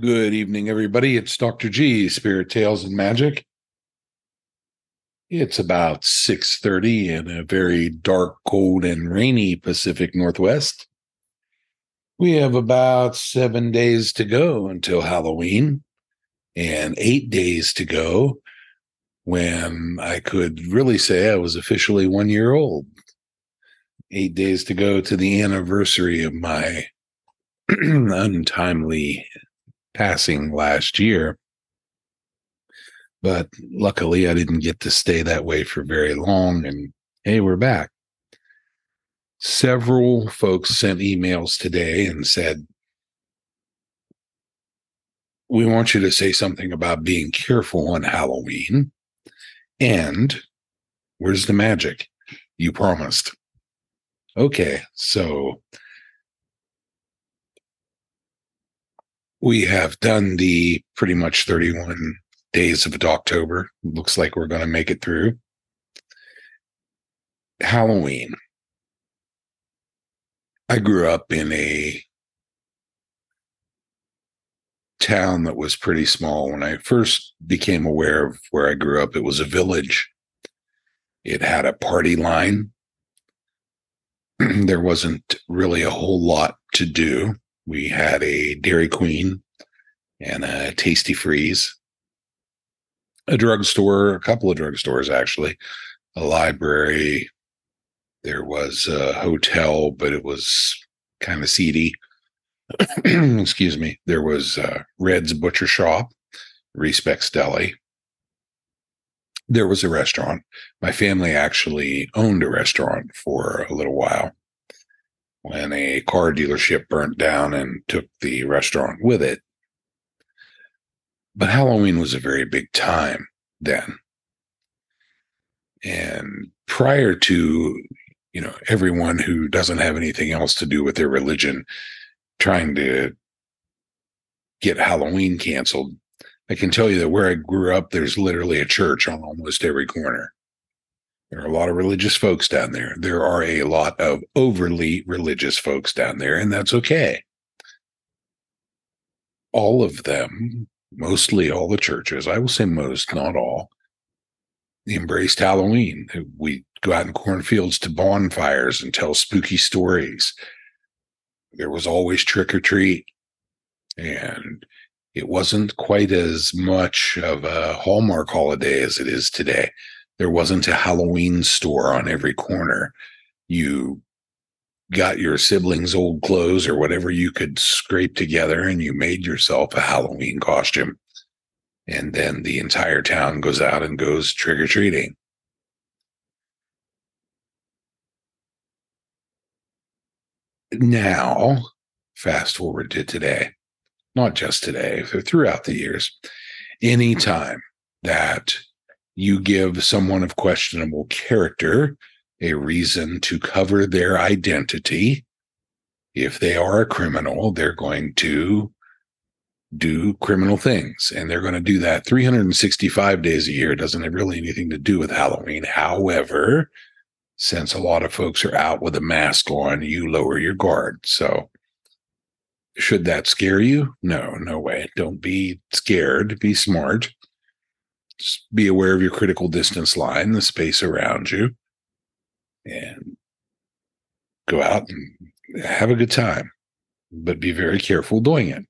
Good evening, everybody. It's Dr. G, Spirit Tales and Magic. It's about 6:30 in a very dark, cold, and rainy Pacific Northwest. We have about seven days to go until Halloween, and eight days to go when I could really say I was officially one year old. Eight days to go to the anniversary of my untimely passing last year. But luckily, I didn't get to stay that way for very long. And hey, we're back. Several folks sent emails today and said, We want you to say something about being careful on Halloween. And where's the magic? You promised. Okay, so we have done the pretty much 31 days of October. Looks like we're going to make it through. Halloween. I grew up in a town that was pretty small. When I first became aware of where I grew up, it was a village. It had a party line. there wasn't really a whole lot to do we had a Dairy Queen and a Tastee-Freez, a drugstore, a couple of drugstores actually, a library. There was a hotel, but it was kind of seedy. Excuse me. There was Red's Butcher Shop, Respects Deli. There was a restaurant. My family actually owned a restaurant for a little while when a car dealership burnt down and took the restaurant with it. But Halloween was a very big time then. And prior to, you know, everyone who doesn't have anything else to do with their religion trying to get Halloween canceled, I can tell you that where I grew up, there's literally a church on almost every corner. There are a lot of religious folks down there. There are a lot of overly religious folks down there, and that's okay. All of them, mostly all the churches, I will say most, not all, embraced Halloween. We go out in cornfields to bonfires and tell spooky stories. There was always trick or treat. And it wasn't quite as much of a Hallmark holiday as it is today there wasn't a Halloween store on every corner. You got your siblings' old clothes or whatever you could scrape together and you made yourself a Halloween costume. And then the entire town goes out and goes trick or treating. Now, fast forward to today, not just today, throughout the years, anytime that you give someone of questionable character a reason to cover their identity. If they are a criminal, they're going to do criminal things and they're going to do that 365 days a year. It doesn't have really anything to do with Halloween. However, since a lot of folks are out with a mask on, you lower your guard. So, should that scare you? No, no way. Don't be scared. Be smart. Just be aware of your critical distance line, the space around you, and go out and have a good time, but be very careful doing it.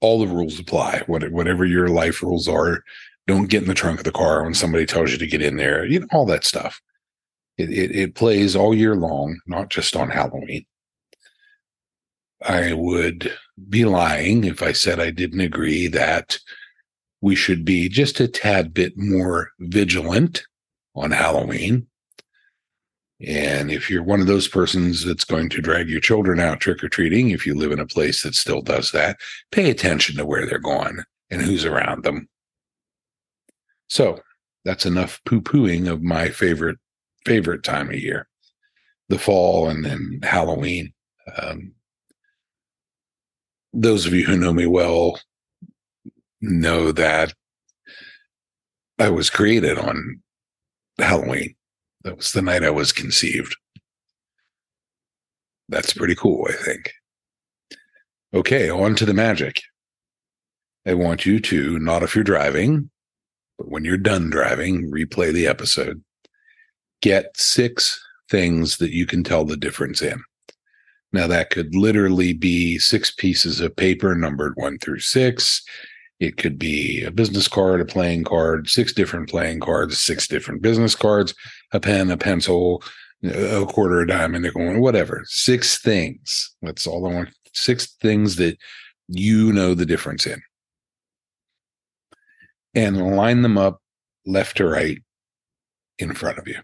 All the rules apply. Whatever your life rules are, don't get in the trunk of the car when somebody tells you to get in there. You know all that stuff. It, it, it plays all year long, not just on Halloween. I would be lying if I said I didn't agree that we should be just a tad bit more vigilant on Halloween. And if you're one of those persons that's going to drag your children out trick or treating, if you live in a place that still does that, pay attention to where they're going and who's around them. So that's enough poo pooing of my favorite favorite time of year, the fall and then Halloween. Um, those of you who know me well know that I was created on Halloween. That was the night I was conceived. That's pretty cool, I think. Okay, on to the magic. I want you to, not if you're driving, but when you're done driving, replay the episode. Get six things that you can tell the difference in. Now, that could literally be six pieces of paper numbered one through six. It could be a business card, a playing card, six different playing cards, six different business cards, a pen, a pencil, a quarter, a dime, a nickel, whatever. Six things. That's all I want. Six things that you know the difference in. And line them up left to right in front of you.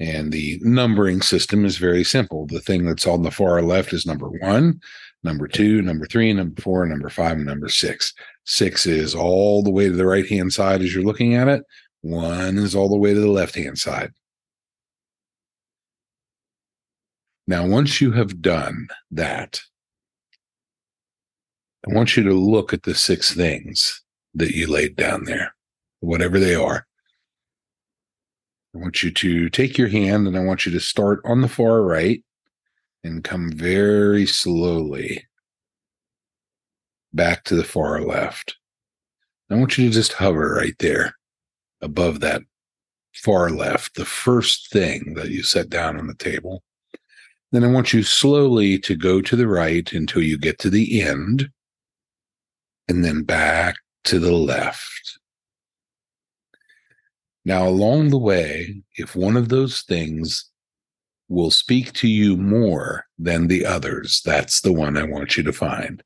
And the numbering system is very simple. The thing that's on the far left is number one, number two, number three, number four, number five, and number six. Six is all the way to the right hand side as you're looking at it. One is all the way to the left hand side. Now, once you have done that, I want you to look at the six things that you laid down there, whatever they are. I want you to take your hand and I want you to start on the far right and come very slowly back to the far left. I want you to just hover right there above that far left, the first thing that you set down on the table. Then I want you slowly to go to the right until you get to the end and then back to the left. Now, along the way, if one of those things will speak to you more than the others, that's the one I want you to find.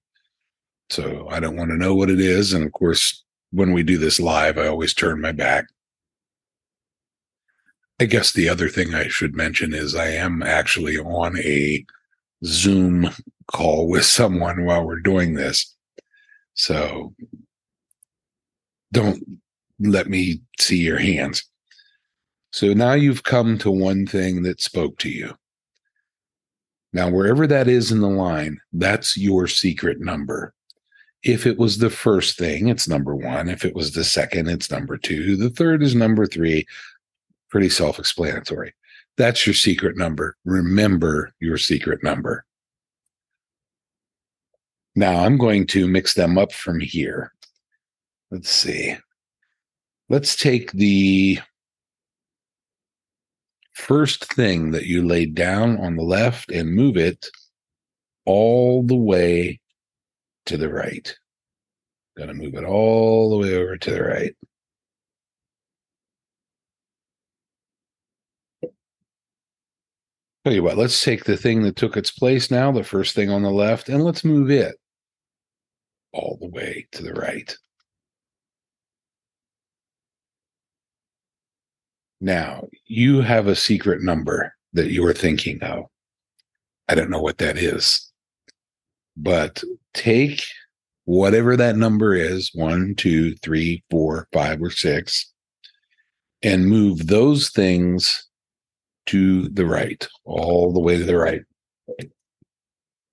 So I don't want to know what it is. And of course, when we do this live, I always turn my back. I guess the other thing I should mention is I am actually on a Zoom call with someone while we're doing this. So don't let me see your hands. So now you've come to one thing that spoke to you. Now, wherever that is in the line, that's your secret number. If it was the first thing, it's number one. If it was the second, it's number two. The third is number three. Pretty self explanatory. That's your secret number. Remember your secret number. Now I'm going to mix them up from here. Let's see. Let's take the first thing that you laid down on the left and move it all the way to the right. Going to move it all the way over to the right. Tell you what, let's take the thing that took its place now, the first thing on the left, and let's move it all the way to the right. Now, you have a secret number that you are thinking of. I don't know what that is, but take whatever that number is one, two, three, four, five, or six and move those things to the right, all the way to the right.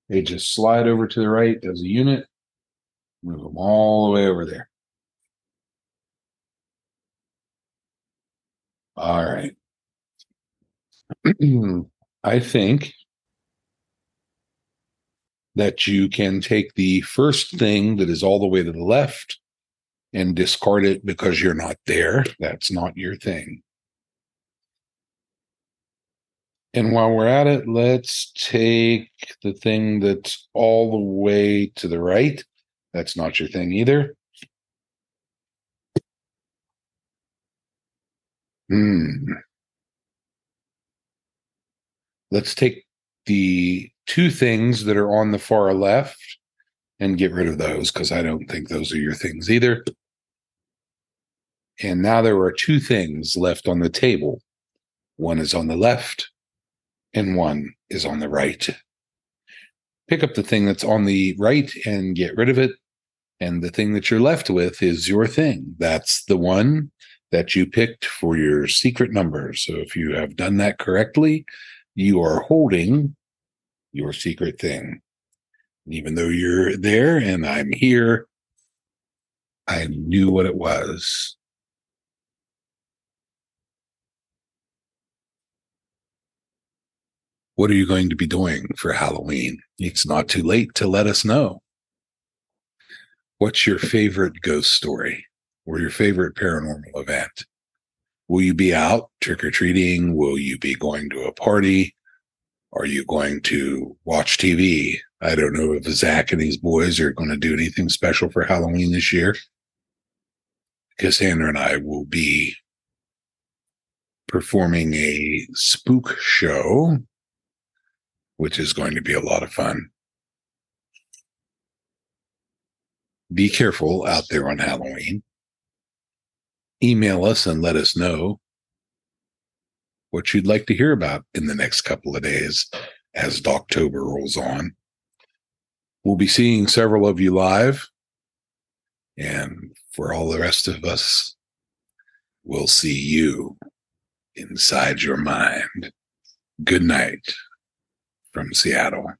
They just slide over to the right as a unit, move them all the way over there. All right. I think that you can take the first thing that is all the way to the left and discard it because you're not there. That's not your thing. And while we're at it, let's take the thing that's all the way to the right. That's not your thing either. Hmm. Let's take the two things that are on the far left and get rid of those because I don't think those are your things either. And now there are two things left on the table. One is on the left and one is on the right. Pick up the thing that's on the right and get rid of it. And the thing that you're left with is your thing. That's the one that you picked for your secret number. So if you have done that correctly, you are holding your secret thing. even though you're there and I'm here, I knew what it was. What are you going to be doing for Halloween? It's not too late to let us know. What's your favorite ghost story or your favorite paranormal event? Will you be out trick or treating? Will you be going to a party? Are you going to watch TV? I don't know if Zach and his boys are going to do anything special for Halloween this year. Cassandra and I will be performing a spook show, which is going to be a lot of fun. Be careful out there on Halloween. Email us and let us know what you'd like to hear about in the next couple of days as October rolls on. We'll be seeing several of you live. And for all the rest of us, we'll see you inside your mind. Good night from Seattle.